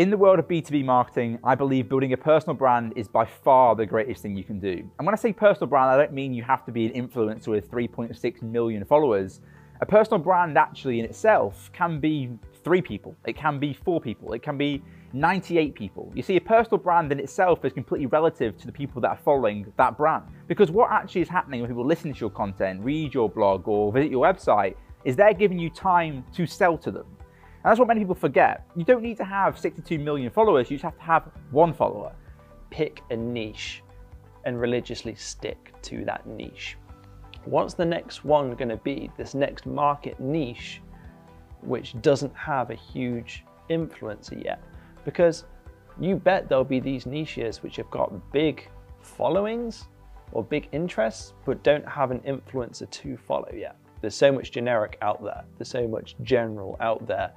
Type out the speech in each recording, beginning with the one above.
In the world of B2B marketing, I believe building a personal brand is by far the greatest thing you can do. And when I say personal brand, I don't mean you have to be an influencer with 3.6 million followers. A personal brand actually in itself can be three people, it can be four people, it can be 98 people. You see, a personal brand in itself is completely relative to the people that are following that brand. Because what actually is happening when people listen to your content, read your blog, or visit your website is they're giving you time to sell to them. And that's what many people forget. You don't need to have 62 million followers, you just have to have one follower. Pick a niche and religiously stick to that niche. What's the next one going to be? This next market niche, which doesn't have a huge influencer yet because you bet there'll be these niches which have got big followings or big interests but don't have an influencer to follow yet. There's so much generic out there, there's so much general out there.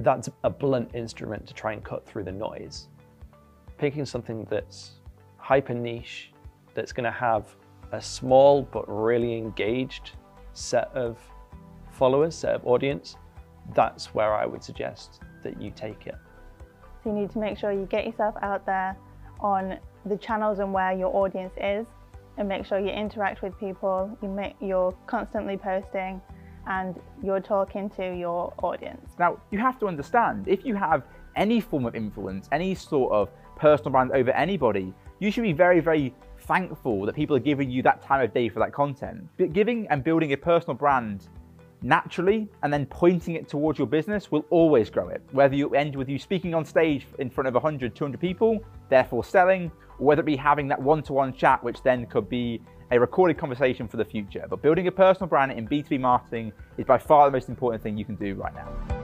That's a blunt instrument to try and cut through the noise. Picking something that's hyper niche, that's going to have a small but really engaged set of followers, set of audience, that's where I would suggest that you take it. So you need to make sure you get yourself out there on the channels and where your audience is and make sure you interact with people, you make, you're constantly posting and you're talking to your audience. Now, you have to understand, if you have any form of influence, any sort of personal brand over anybody, you should be very, very thankful that people are giving you that time of day for that content. But giving and building a personal brand naturally and then pointing it towards your business will always grow it. Whether you end with you speaking on stage in front of 100, 200 people, therefore selling, or whether it be having that one to one chat, which then could be a recorded conversation for the future. But building a personal brand in B2B marketing is by far the most important thing you can do right now.